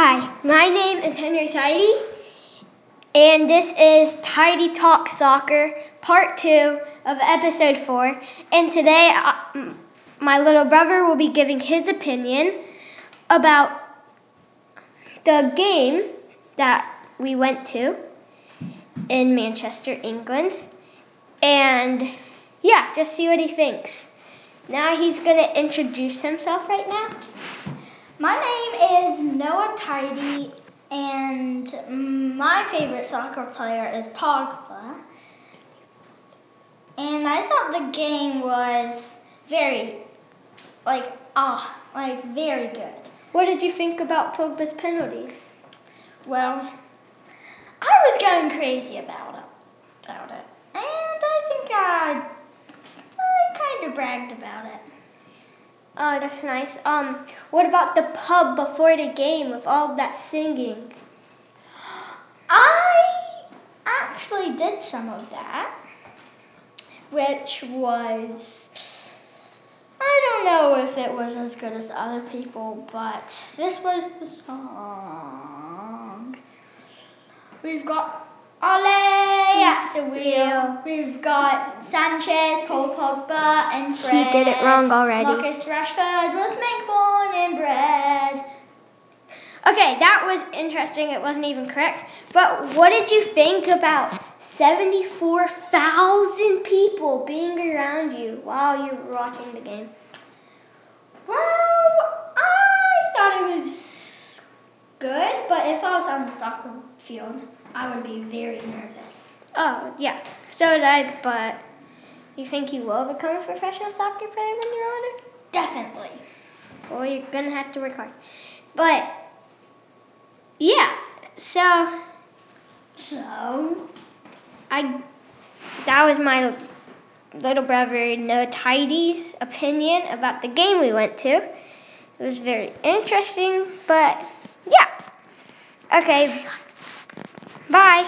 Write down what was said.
Hi, my name is Henry Tidy, and this is Tidy Talk Soccer, part two of episode four. And today, uh, my little brother will be giving his opinion about the game that we went to in Manchester, England. And yeah, just see what he thinks. Now he's going to introduce himself right now. My name is Noah Tidy, and my favorite soccer player is Pogba. And I thought the game was very, like, ah, like very good. What did you think about Pogba's penalties? Well, I was going crazy about it, about it, and I think I, I kind of bragged about it. Oh, that's nice. Um, what about the pub before the game with all that singing? I actually did some of that, which was I don't know if it was as good as the other people, but this was the song. We've got Ole at the wheel. We've got Sanchez, Paul Pogba, and Fred. He did it wrong already. Marcus Rashford was make born and bred. Okay, that was interesting. It wasn't even correct. But what did you think about 74,000 people being around you while you were watching the game? Well, I thought it was good, but if I was on the soccer field, I would be very nervous. Oh, yeah. So did I, but you think you will become a professional soccer player when you're older? Definitely. Well, you're going to have to work hard. But, yeah. So, So, I that was my little brother Noah Tidy's opinion about the game we went to. It was very interesting, but yeah. Okay. Bye.